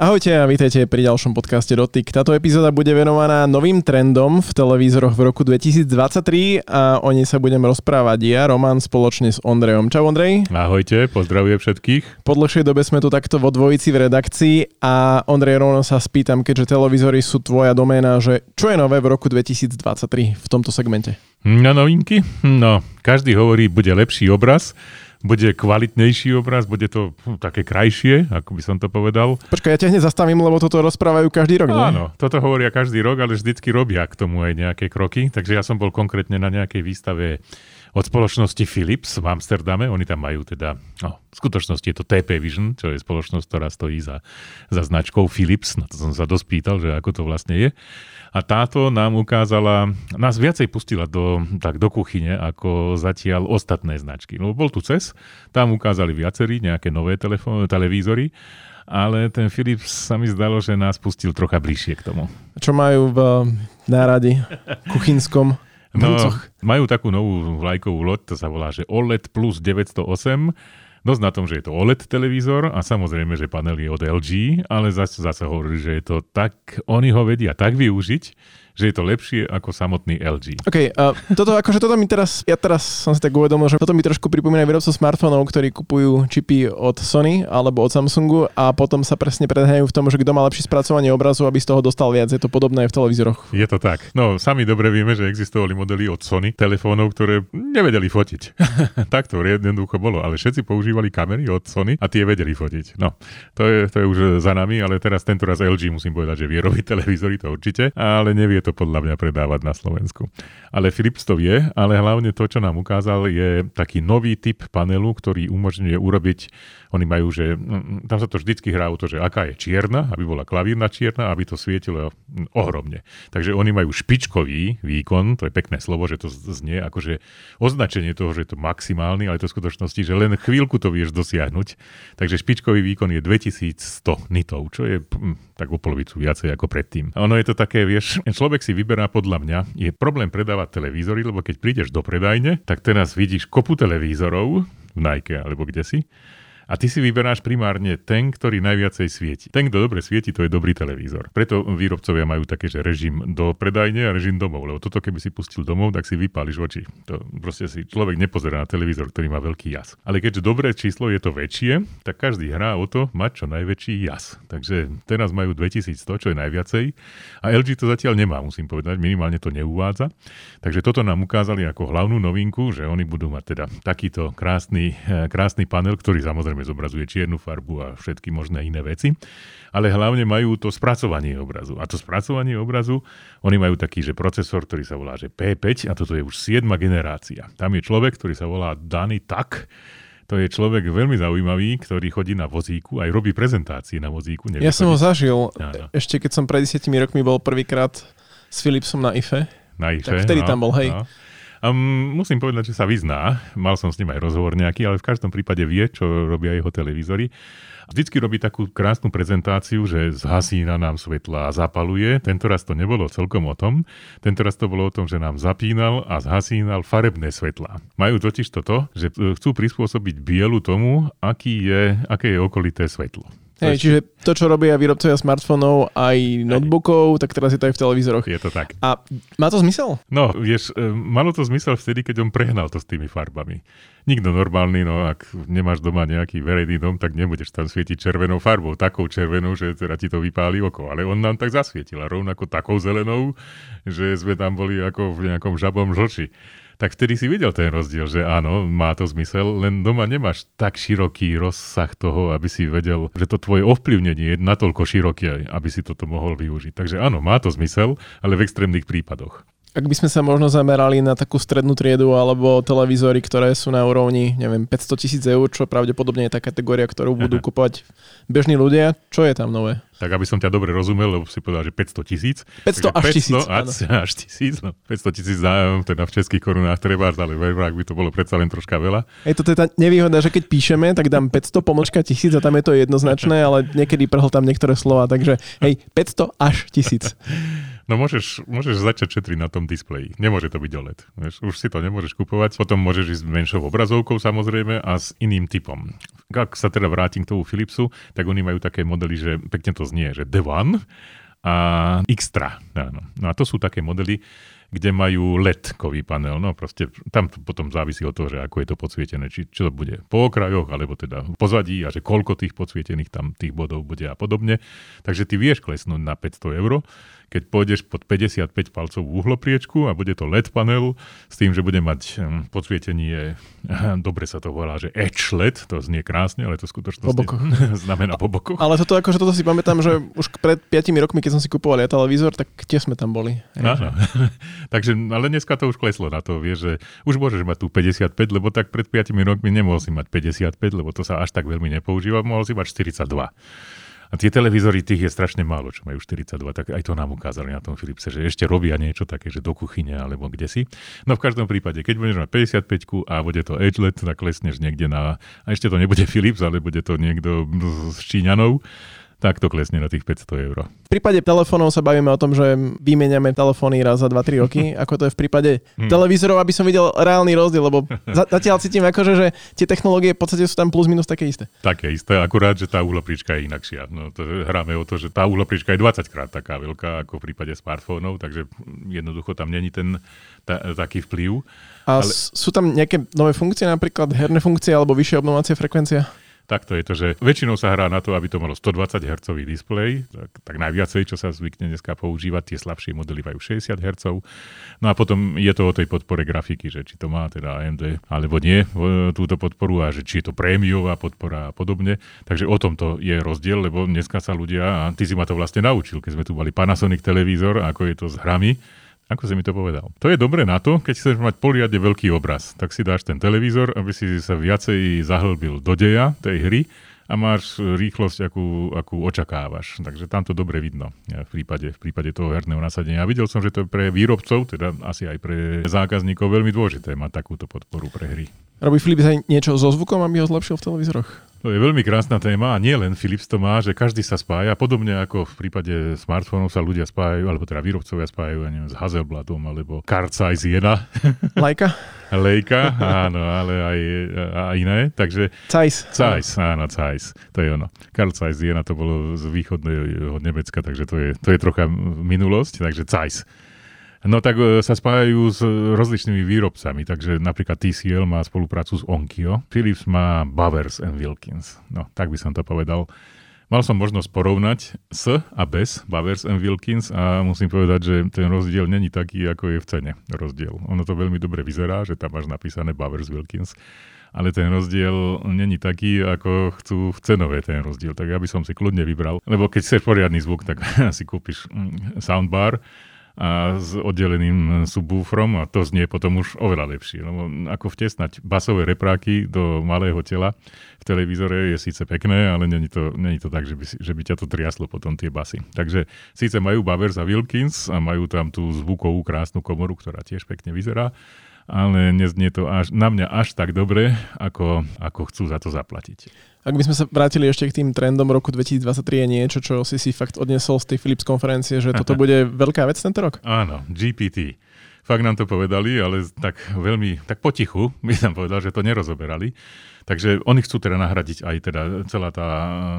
Ahojte a vítajte pri ďalšom podcaste Dotyk. Táto epizóda bude venovaná novým trendom v televízoroch v roku 2023 a o nej sa budem rozprávať ja, Roman, spoločne s Ondrejom. Čau Ondrej. Ahojte, pozdravujem všetkých. Po dlhšej dobe sme tu takto vo dvojici v redakcii a Ondrej, rovno sa spýtam, keďže televízory sú tvoja doména, že čo je nové v roku 2023 v tomto segmente? Na novinky? No, každý hovorí, bude lepší obraz bude kvalitnejší obraz, bude to hm, také krajšie, ako by som to povedal. Počkaj, ja ťa hneď zastavím, lebo toto rozprávajú každý rok, nie? Áno, toto hovoria každý rok, ale vždycky robia k tomu aj nejaké kroky. Takže ja som bol konkrétne na nejakej výstave od spoločnosti Philips v Amsterdame. Oni tam majú teda, no, v skutočnosti je to TP Vision, čo je spoločnosť, ktorá stojí za, za značkou Philips. Na to som sa dosť pýtal, že ako to vlastne je. A táto nám ukázala, nás viacej pustila do, tak do kuchyne, ako zatiaľ ostatné značky. No bol tu CES, tam ukázali viacerí nejaké nové telefón, televízory, ale ten Philips sa mi zdalo, že nás pustil trocha bližšie k tomu. Čo majú v náradi kuchynskom? No, majú takú novú vlajkovú loď, to sa volá, že OLED plus 908. Dosť na tom, že je to OLED televízor a samozrejme, že panel je od LG, ale zase, zase hovorí, že je to tak, oni ho vedia tak využiť, že je to lepšie ako samotný LG. OK, uh, toto, akože toto mi teraz, ja teraz som si tak uvedomil, že toto mi trošku pripomína výrobcov smartfónov, ktorí kupujú čipy od Sony alebo od Samsungu a potom sa presne predhajú v tom, že kto má lepšie spracovanie obrazu, aby z toho dostal viac. Je to podobné aj v televízoroch. Je to tak. No, sami dobre vieme, že existovali modely od Sony, telefónov, ktoré nevedeli fotiť. tak to jednoducho bolo, ale všetci používali kamery od Sony a tie vedeli fotiť. No, to je, to je už za nami, ale teraz tento raz LG musím povedať, že vie robiť televízory, to určite, ale nevie to to podľa mňa predávať na Slovensku. Ale Philips to vie, ale hlavne to, čo nám ukázal, je taký nový typ panelu, ktorý umožňuje urobiť, oni majú, že mm, tam sa to vždycky hrá o to, že aká je čierna, aby bola klavírna čierna, aby to svietilo mm, ohromne. Takže oni majú špičkový výkon, to je pekné slovo, že to znie akože označenie toho, že je to maximálny, ale to v skutočnosti, že len chvíľku to vieš dosiahnuť. Takže špičkový výkon je 2100 nitov, čo je tak o polovicu viacej ako predtým. Ono je to také, vieš, človek si vyberá podľa mňa, je problém predávať televízory, lebo keď prídeš do predajne, tak teraz vidíš kopu televízorov v Nike alebo kde si a ty si vyberáš primárne ten, ktorý najviacej svieti. Ten, kto dobre svieti, to je dobrý televízor. Preto výrobcovia majú také, že režim do predajne a režim domov, lebo toto keby si pustil domov, tak si vypáliš oči. To proste si človek nepozerá na televízor, ktorý má veľký jas. Ale keďže dobré číslo je to väčšie, tak každý hrá o to mať čo najväčší jas. Takže teraz majú 2100, čo je najviacej. A LG to zatiaľ nemá, musím povedať, minimálne to neuvádza. Takže toto nám ukázali ako hlavnú novinku, že oni budú mať teda takýto krásny, eh, krásny panel, ktorý samozrejme samozrejme zobrazuje čiernu farbu a všetky možné iné veci, ale hlavne majú to spracovanie obrazu. A to spracovanie obrazu, oni majú taký, že procesor, ktorý sa volá že P5 a toto je už 7 generácia. Tam je človek, ktorý sa volá Dany Tak, to je človek veľmi zaujímavý, ktorý chodí na vozíku, aj robí prezentácie na vozíku. Neviem, ja som ho zažil, áno. ešte keď som pred 10 rokmi bol prvýkrát s Philipsom na IFE. Na IFE, tak vtedy no, tam bol, hej. No. Um, musím povedať, že sa vyzná. Mal som s ním aj rozhovor nejaký, ale v každom prípade vie, čo robia jeho televízory. Vždycky robí takú krásnu prezentáciu, že zhasína nám svetla a zapaluje. Tento raz to nebolo celkom o tom. Tento raz to bolo o tom, že nám zapínal a zhasínal farebné svetlá. Majú totiž toto, že chcú prispôsobiť bielu tomu, aký je, aké je okolité svetlo. Hej, čiže to, čo robia výrobcovia smartfónov aj notebookov, tak teraz je to aj v televízoroch. Je to tak. A má to zmysel? No, vieš, e, malo to zmysel vtedy, keď on prehnal to s tými farbami. Nikto normálny, no ak nemáš doma nejaký verejný dom, tak nebudeš tam svietiť červenou farbou, takou červenou, že teda ti to vypáli oko. Ale on nám tak zasvietil a rovnako takou zelenou, že sme tam boli ako v nejakom žabom žlči tak vtedy si videl ten rozdiel, že áno, má to zmysel, len doma nemáš tak široký rozsah toho, aby si vedel, že to tvoje ovplyvnenie je natoľko široké, aby si toto mohol využiť. Takže áno, má to zmysel, ale v extrémnych prípadoch. Ak by sme sa možno zamerali na takú strednú triedu alebo televízory, ktoré sú na úrovni, neviem, 500 tisíc eur, čo pravdepodobne je tá kategória, ktorú budú Aha. kupovať bežní ľudia, čo je tam nové? Tak aby som ťa dobre rozumel, lebo si povedal, že 500 tisíc. 500 až tisíc. Až, tisíc, no 500 tisíc teda v českých korunách treba, ale eurách by to bolo predsa len troška veľa. Je to tá nevýhoda, že keď píšeme, tak dám 500 pomočka tisíc a tam je to jednoznačné, ale niekedy prhl tam niektoré slova, takže hej, 500 až tisíc. No môžeš, môžeš začať šetriť na tom displeji. Nemôže to byť OLED. Vieš, už si to nemôžeš kupovať. Potom môžeš ísť s menšou obrazovkou samozrejme a s iným typom. Ak sa teda vrátim k tomu Philipsu, tak oni majú také modely, že pekne to znie, že One a Xtra. Áno. No a to sú také modely, kde majú LED-kový panel. No proste tam to potom závisí od toho, že ako je to podsvietené, či čo to bude po okrajoch, alebo teda v pozadí a že koľko tých podsvietených tam tých bodov bude a podobne. Takže ty vieš klesnúť na 500 eur keď pôjdeš pod 55 palcov uhlopriečku a bude to LED panel s tým, že bude mať hm, podsvietenie, dobre sa to volá, že Edge LED, to znie krásne, ale to skutočnosti po znamená po bokoch. Ale toto, akože toto si pamätám, že už pred 5 rokmi, keď som si kupoval ja televízor, tak tiež sme tam boli. Áno. Takže, ale dneska to už kleslo na to, vieš, že už môžeš mať tu 55, lebo tak pred 5 rokmi nemohol si mať 55, lebo to sa až tak veľmi nepoužíva, mohol si mať 42. A tie televízory, tých je strašne málo, čo majú 42, tak aj to nám ukázali na tom Philipse, že ešte robia niečo také, že do kuchyne alebo kde si. No v každom prípade, keď budeš mať 55 a bude to Edge LED, tak klesneš niekde na... A ešte to nebude Philips, ale bude to niekto z Číňanov tak to klesne na tých 500 eur. V prípade telefónov sa bavíme o tom, že vymeniame telefóny raz za 2-3 roky, ako to je v prípade hmm. televízorov, aby som videl reálny rozdiel, lebo zatiaľ cítim akože, že tie technológie v podstate sú tam plus minus také isté. Také isté, akurát, že tá uhloprička je inakšia. No, to hráme o to, že tá uhloprička je 20 krát taká veľká ako v prípade smartfónov, takže jednoducho tam není ten ta, taký vplyv. A ale... sú tam nejaké nové funkcie, napríklad herné funkcie alebo vyššie obnovacie frekvencia? Takto je to, že väčšinou sa hrá na to, aby to malo 120 Hz displej, tak, tak najviacej, čo sa zvykne dneska používať, tie slabšie modely majú 60 Hz. No a potom je to o tej podpore grafiky, že či to má teda AMD alebo nie túto podporu a že či je to prémiová podpora a podobne. Takže o tomto je rozdiel, lebo dneska sa ľudia, a ty si ma to vlastne naučil, keď sme tu mali Panasonic televízor, ako je to s hrami, ako si mi to povedal? To je dobre na to, keď chceš mať poliadne veľký obraz, tak si dáš ten televízor, aby si sa viacej zahlbil do deja tej hry a máš rýchlosť, akú, akú očakávaš. Takže tam to dobre vidno v prípade, v prípade toho herného nasadenia. Videl som, že to je pre výrobcov, teda asi aj pre zákazníkov veľmi dôležité mať takúto podporu pre hry. Robí Philips aj niečo so zvukom, aby ho zlepšil v televízoroch? To je veľmi krásna téma a nie len Philips to má, že každý sa spája, podobne ako v prípade smartfónov sa ľudia spájajú, alebo teda výrobcovia spájajú, neviem, s Hazelbladom, alebo Card Size 1. Lajka? Lejka, áno, ale aj a iné, takže... Zeiss. Zeiss, áno, Zeiss, to je ono. Carl Zeiss 1 to bolo z východného Nemecka, takže to je, to je trocha minulosť, takže Zeiss. No tak e, sa spájajú s rozličnými výrobcami, takže napríklad TCL má spoluprácu s Onkyo, Philips má Bowers and Wilkins. No, tak by som to povedal. Mal som možnosť porovnať s a bez Bowers and Wilkins a musím povedať, že ten rozdiel není taký, ako je v cene rozdiel. Ono to veľmi dobre vyzerá, že tam máš napísané Bowers Wilkins, ale ten rozdiel není taký, ako chcú v cenové ten rozdiel. Tak ja by som si kľudne vybral, lebo keď chceš poriadny zvuk, tak si kúpiš mm, soundbar, a s oddeleným subwoofrom a to znie potom už oveľa lepšie. Lebo ako vtesnať basové repráky do malého tela v televízore je síce pekné, ale není to, není to tak, že by, že by ťa to triaslo potom tie basy. Takže síce majú Bavers a Wilkins a majú tam tú zvukovú krásnu komoru, ktorá tiež pekne vyzerá, ale neznie to až, na mňa až tak dobre, ako, ako chcú za to zaplatiť. Ak by sme sa vrátili ešte k tým trendom roku 2023, je niečo, čo si si fakt odnesol z tej Philips konferencie, že toto bude veľká vec tento rok? Áno, GPT. Fakt nám to povedali, ale tak veľmi, tak potichu by som povedal, že to nerozoberali. Takže oni chcú teda nahradiť aj teda celá tá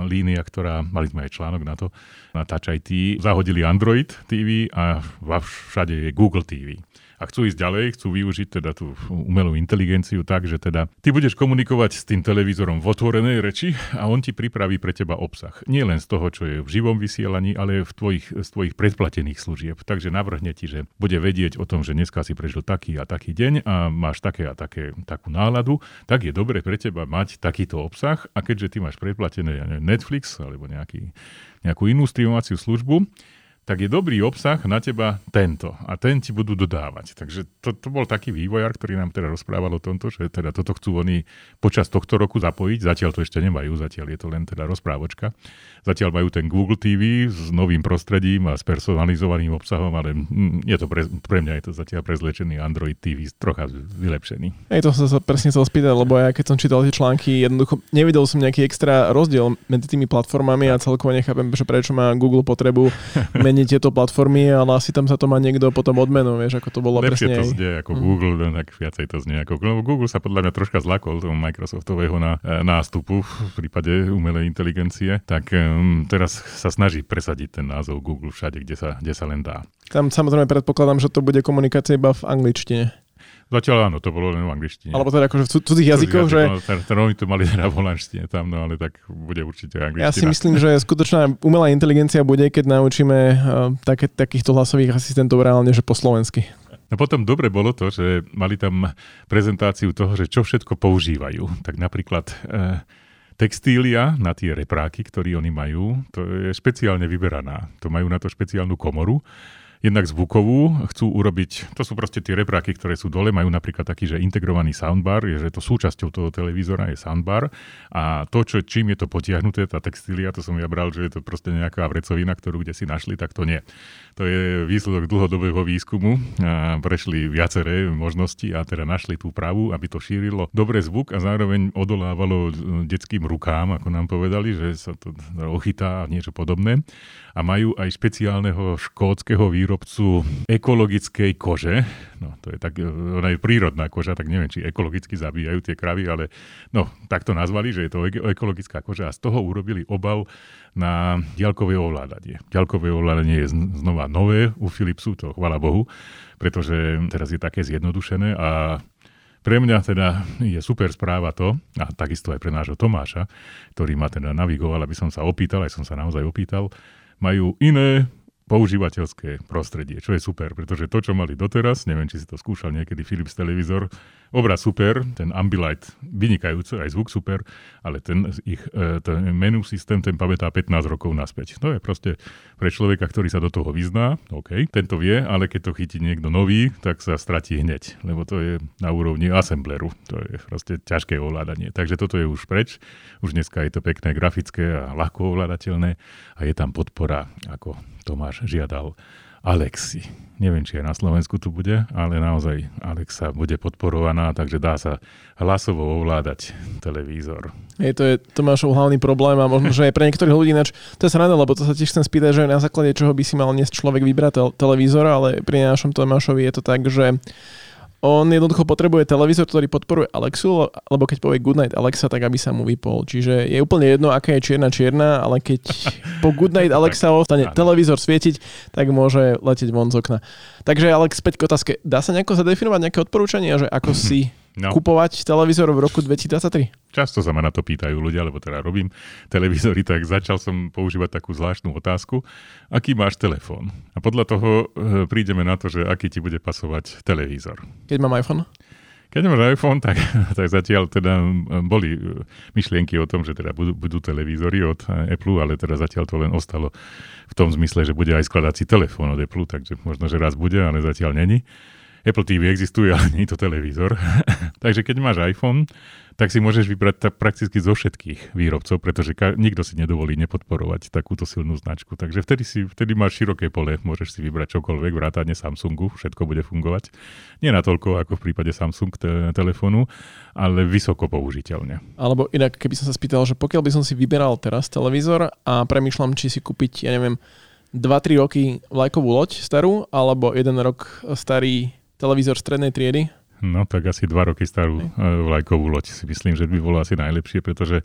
línia, ktorá, mali sme aj článok na to, na Touch IT, zahodili Android TV a všade je Google TV a chcú ísť ďalej, chcú využiť teda tú umelú inteligenciu tak, že teda ty budeš komunikovať s tým televízorom v otvorenej reči a on ti pripraví pre teba obsah. Nie len z toho, čo je v živom vysielaní, ale v tvojich, z tvojich predplatených služieb. Takže navrhne ti, že bude vedieť o tom, že dneska si prežil taký a taký deň a máš také a také, takú náladu, tak je dobre pre teba mať takýto obsah a keďže ty máš predplatené Netflix alebo nejaký, nejakú inú streamovaciu službu, tak je dobrý obsah na teba tento a ten ti budú dodávať. Takže to, to bol taký vývojár, ktorý nám teda rozprával o tomto, že teda toto chcú oni počas tohto roku zapojiť. Zatiaľ to ešte nemajú, zatiaľ je to len teda rozprávočka. Zatiaľ majú ten Google TV s novým prostredím a s personalizovaným obsahom, ale mm, je to pre, pre mňa je to zatiaľ prezlečený Android TV trocha vylepšený. Hej, to som sa presne chcel spýtať, lebo ja keď som čítal tie články, jednoducho nevidel som nejaký extra rozdiel medzi tými platformami a celkovo nechápem, že prečo má Google potrebu meniť tieto platformy, ale asi tam sa to má niekto potom odmenu, vieš, ako to bolo Lepšie presne. to znie ako Mhm. Google, no, tak viacej to znie ako Google. Google sa podľa mňa troška zlakol toho Microsoftového na, e, nástupu v prípade umelej inteligencie, tak um, teraz sa snaží presadiť ten názov Google všade, kde sa, kde sa len dá. Tam samozrejme predpokladám, že to bude komunikácia iba v angličtine. Zatiaľ áno, to bolo len v angličtine. Alebo teda akože v cu- cudzích jazykoch, že No, oni to mali teda v holandštine tam, no ale tak bude určite angličtina. ja si myslím, že skutočná umelá inteligencia bude, keď naučíme uh, také, takýchto hlasových asistentov reálne, že po slovensky. No potom dobre bolo to, že mali tam prezentáciu toho, že čo všetko používajú. Tak napríklad e, textília na tie repráky, ktorí oni majú, to je špeciálne vyberaná. To majú na to špeciálnu komoru. Jednak zvukovú chcú urobiť, to sú proste tie repráky, ktoré sú dole, majú napríklad taký, že integrovaný soundbar, je, že to súčasťou toho televízora je soundbar a to, čo, čím je to potiahnuté, tá textília, to som ja bral, že je to proste nejaká vrecovina, ktorú kde si našli, tak to nie. To je výsledok dlhodobého výskumu. A prešli viaceré možnosti a teda našli tú pravú, aby to šírilo dobre zvuk a zároveň odolávalo detským rukám, ako nám povedali, že sa to ochytá a niečo podobné. A majú aj špeciálneho škótskeho výrobcu ekologickej kože. No, to je tak, e, ona je prírodná koža, tak neviem, či ekologicky zabíjajú tie kravy, ale no, tak to nazvali, že je to ek- ekologická koža a z toho urobili obal na ďalkové ovládanie. Ďalkové ovládanie je zn- znova nové u Philipsu, to chvala Bohu, pretože teraz je také zjednodušené a pre mňa teda je super správa to, a takisto aj pre nášho Tomáša, ktorý ma teda navigoval, aby som sa opýtal, aj som sa naozaj opýtal, majú iné používateľské prostredie, čo je super, pretože to, čo mali doteraz, neviem, či si to skúšal niekedy Philips televízor, obraz super, ten Ambilight vynikajúce, aj zvuk super, ale ten ich e, ten menu systém, ten pamätá 15 rokov naspäť. To je proste pre človeka, ktorý sa do toho vyzná, OK, tento vie, ale keď to chytí niekto nový, tak sa stratí hneď, lebo to je na úrovni assembleru, to je proste ťažké ovládanie. Takže toto je už preč, už dneska je to pekné, grafické a ľahko ovládateľné a je tam podpora, ako Tomáš žiadal, Alexi. Neviem, či aj na Slovensku tu bude, ale naozaj Alexa bude podporovaná, takže dá sa hlasovo ovládať televízor. Je to je Tomášov hlavný problém a možno, že aj pre niektorých ľudí ináč, to je sranda, lebo to sa tiež chcem spýtať, že na základe čoho by si mal dnes človek vybrať tel- televízor, ale pri našom Tomášovi je to tak, že on jednoducho potrebuje televízor, ktorý podporuje Alexu, lebo keď povie Goodnight Alexa, tak aby sa mu vypol. Čiže je úplne jedno, aká je čierna čierna, ale keď po Goodnight Alexa ostane televízor svietiť, tak môže letieť von z okna. Takže Alex, späť k otázke. Dá sa nejako zadefinovať nejaké odporúčania, že ako si No. kupovať televízor v roku 2023? Často sa ma na to pýtajú ľudia, lebo teda robím televízory, tak začal som používať takú zvláštnu otázku, aký máš telefón. A podľa toho e, prídeme na to, že aký ti bude pasovať televízor. Keď mám iPhone? Keď máš iPhone, tak, tak zatiaľ teda m, boli e, myšlienky o tom, že teda budú, budú televízory od Apple, ale teda zatiaľ to len ostalo v tom zmysle, že bude aj skladací telefón od Apple, takže možno, že raz bude, ale zatiaľ není. Apple TV existuje, ale nie je to televízor. Takže keď máš iPhone, tak si môžeš vybrať tak prakticky zo všetkých výrobcov, pretože ka- nikto si nedovolí nepodporovať takúto silnú značku. Takže vtedy, si, vtedy máš široké pole, môžeš si vybrať čokoľvek, vrátane Samsungu, všetko bude fungovať. Nie natoľko ako v prípade Samsung te- telefónu, ale vysoko použiteľne. Alebo inak, keby som sa spýtal, že pokiaľ by som si vyberal teraz televízor a premyšľam, či si kúpiť, ja neviem, 2-3 roky vlajkovú loď starú, alebo jeden rok starý televízor strednej triedy, No tak asi dva roky starú e, vlajkovú loď si myslím, že by bolo asi najlepšie, pretože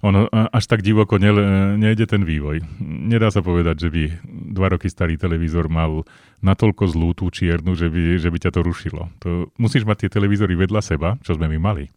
ono až tak divoko ne, nejde ten vývoj. Nedá sa povedať, že by dva roky starý televízor mal natoľko zlú tú čiernu, že by, že by ťa to rušilo. To, musíš mať tie televízory vedľa seba, čo sme my mali.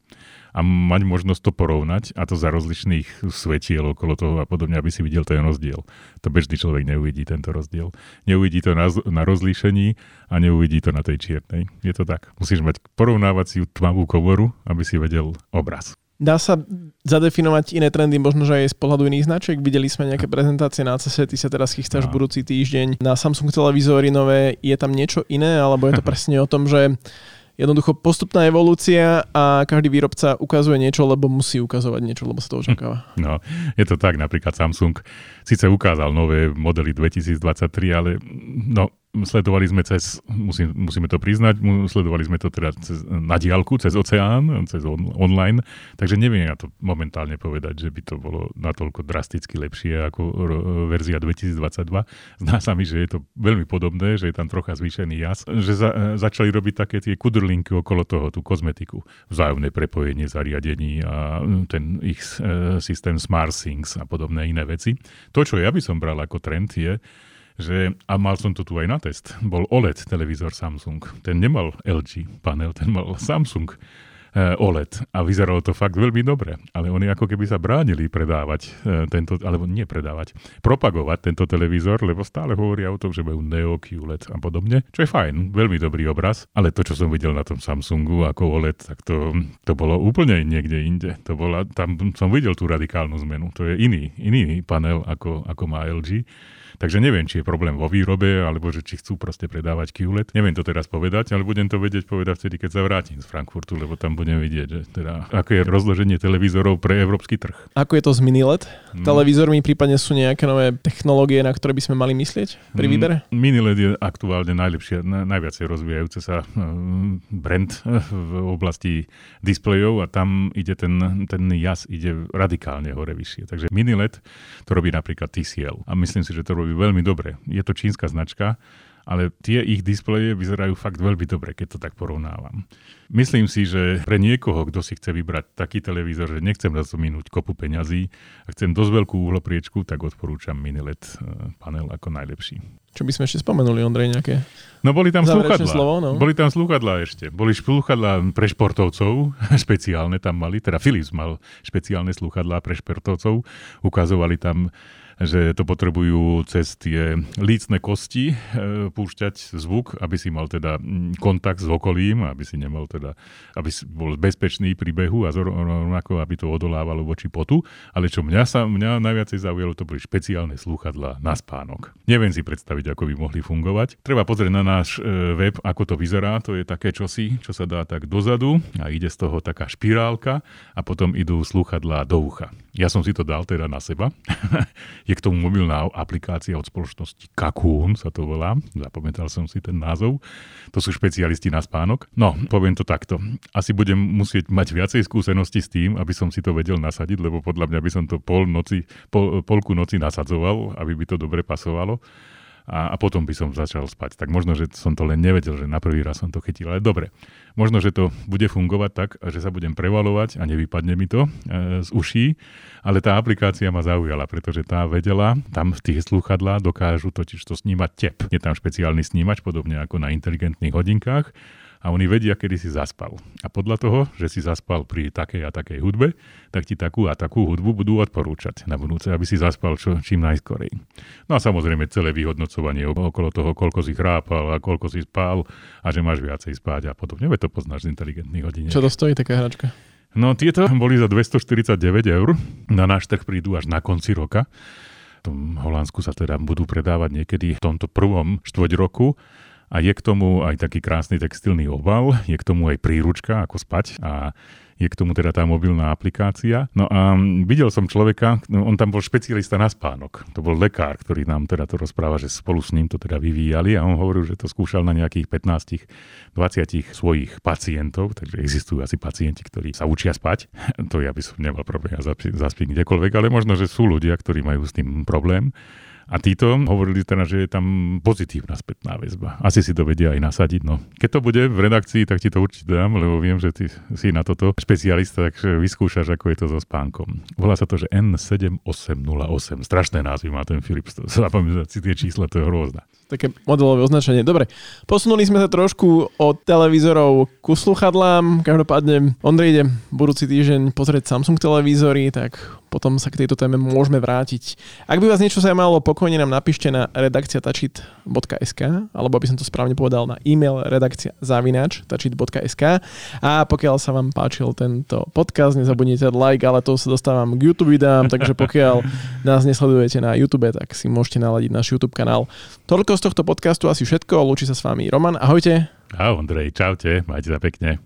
A mať možnosť to porovnať a to za rozličných svetiel okolo toho a podobne, aby si videl ten rozdiel. To bežný človek neuvidí tento rozdiel. Neuvidí to na, na rozlíšení a neuvidí to na tej čiernej. Je to tak. Musíš mať porovnávaciu tmavú komoru, aby si vedel obraz. Dá sa zadefinovať iné trendy, možno že aj z pohľadu iných značiek. Videli sme nejaké prezentácie na CES, ty sa teraz chystáš No. budúci týždeň na Samsung televízory nové. Je tam niečo iné, alebo je to presne o tom, že jednoducho postupná evolúcia a každý výrobca ukazuje niečo, lebo musí ukazovať niečo, lebo sa to očakáva. No, je to tak, napríklad Samsung síce ukázal nové modely 2023, ale no, sledovali sme cez, musím, musíme to priznať, sledovali sme to teda cez, na diálku, cez oceán, cez on, online, takže neviem ja to momentálne povedať, že by to bolo natoľko drasticky lepšie ako verzia 2022. Zdá sa mi, že je to veľmi podobné, že je tam trocha zvýšený jas, že za, začali robiť také tie kudrlinky okolo toho, tú kozmetiku, vzájomné prepojenie zariadení a ten ich e, systém SmartThings a podobné iné veci. To, čo ja by som bral ako trend je, že, a mal som to tu aj na test, bol OLED televízor Samsung. Ten nemal LG panel, ten mal Samsung eh, OLED a vyzeralo to fakt veľmi dobre. Ale oni ako keby sa bránili predávať eh, tento, alebo nie predávať, propagovať tento televízor, lebo stále hovoria o tom, že majú Neo QLED a podobne, čo je fajn, veľmi dobrý obraz, ale to, čo som videl na tom Samsungu ako OLED, tak to, to bolo úplne niekde inde. To bola, tam som videl tú radikálnu zmenu. To je iný, iný panel ako, ako má LG. Takže neviem, či je problém vo výrobe, alebo že či chcú proste predávať QLED. Neviem to teraz povedať, ale budem to vedieť povedať vtedy, keď sa vrátim z Frankfurtu, lebo tam budem vidieť, že teda, ako je rozloženie televízorov pre európsky trh. Ako je to s miniLED? Hmm. Televízormi prípadne sú nejaké nové technológie, na ktoré by sme mali myslieť pri hmm. výbere? Hmm. Miniled je aktuálne najlepšie, najviac rozvíjajúce sa eh, brand eh, v oblasti displejov a tam ide ten, ten jas ide radikálne hore vyššie. Takže miniled to robí napríklad TCL a myslím si, že to robí veľmi dobre. Je to čínska značka, ale tie ich displeje vyzerajú fakt veľmi dobre, keď to tak porovnávam. Myslím si, že pre niekoho, kto si chce vybrať taký televízor, že nechcem to minúť kopu peňazí a chcem dosť veľkú uhlopriečku, tak odporúčam mini-LED eh, panel ako najlepší. Čo by sme ešte spomenuli, Ondrej, nejaké No boli tam slúchadlá. Slovo, no. Boli tam slúchadlá ešte. Boli slúchadlá pre športovcov, špeciálne tam mali, teda Philips mal špeciálne slúchadlá pre športovcov. Ukazovali tam že to potrebujú cez tie lícne kosti e, púšťať zvuk, aby si mal teda mm, kontakt s okolím, aby si nemal teda, aby si bol bezpečný pri behu a rovnako, aby to odolávalo voči potu. Ale čo mňa, sa, mňa najviac zaujalo, to boli špeciálne slúchadlá na spánok. Neviem si predstaviť, ako by mohli fungovať. Treba pozrieť na náš e, web, ako to vyzerá. To je také čosi, čo sa dá tak dozadu a ide z toho taká špirálka a potom idú slúchadlá do ucha. Ja som si to dal teda na seba. je k tomu mobilná aplikácia od spoločnosti Kakún, sa to volá. Zapamätal som si ten názov. To sú špecialisti na spánok. No, poviem to takto. Asi budem musieť mať viacej skúsenosti s tým, aby som si to vedel nasadiť, lebo podľa mňa by som to pol noci, pol, polku noci nasadzoval, aby by to dobre pasovalo a, a potom by som začal spať. Tak možno, že som to len nevedel, že na prvý raz som to chytil. Ale dobre, možno, že to bude fungovať tak, že sa budem prevalovať a nevypadne mi to e, z uší, ale tá aplikácia ma zaujala, pretože tá vedela, tam v tých slúchadlá dokážu totiž to snímať tep. Je tam špeciálny snímač, podobne ako na inteligentných hodinkách a oni vedia, kedy si zaspal. A podľa toho, že si zaspal pri takej a takej hudbe, tak ti takú a takú hudbu budú odporúčať na budúce, aby si zaspal čo, čím najskorej. No a samozrejme celé vyhodnocovanie okolo toho, koľko si chrápal a koľko si spal a že máš viacej spať a podobne. Veď to poznáš z inteligentných hodín. Čo to stojí taká hračka? No tieto boli za 249 eur. Na náš trh prídu až na konci roka. V tom Holandsku sa teda budú predávať niekedy v tomto prvom štvrť roku a je k tomu aj taký krásny textilný obal, je k tomu aj príručka, ako spať a je k tomu teda tá mobilná aplikácia. No a videl som človeka, no on tam bol špecialista na spánok. To bol lekár, ktorý nám teda to rozpráva, že spolu s ním to teda vyvíjali a on hovoril, že to skúšal na nejakých 15-20 svojich pacientov, takže existujú asi pacienti, ktorí sa učia spať. To ja by som nemal problém zaspiť kdekoľvek, ale možno, že sú ľudia, ktorí majú s tým problém. A títo hovorili teda, že je tam pozitívna spätná väzba. Asi si to vedia aj nasadiť. No. Keď to bude v redakcii, tak ti to určite dám, lebo viem, že ty si na toto špecialista, takže vyskúšaš, ako je to so spánkom. Volá sa to, že N7808. Strašné názvy má ten Philips. Zapamätať si tie čísla, to je hrozné také modelové označenie. Dobre, posunuli sme sa trošku od televízorov ku sluchadlám. Každopádne Ondrej ide budúci týždeň pozrieť Samsung televízory, tak potom sa k tejto téme môžeme vrátiť. Ak by vás niečo zaujímalo, pokojne nám napíšte na redakcia tačit.sk alebo aby som to správne povedal na e-mail redakcia zavinač tačit.sk a pokiaľ sa vám páčil tento podcast, nezabudnite like, ale to sa dostávam k YouTube videám, takže pokiaľ nás nesledujete na YouTube, tak si môžete naladiť náš YouTube kanál. Toľko z tohto podcastu asi všetko. Lúči sa s vami Roman. Ahojte. Ahoj Ondrej, čaute. Majte sa pekne.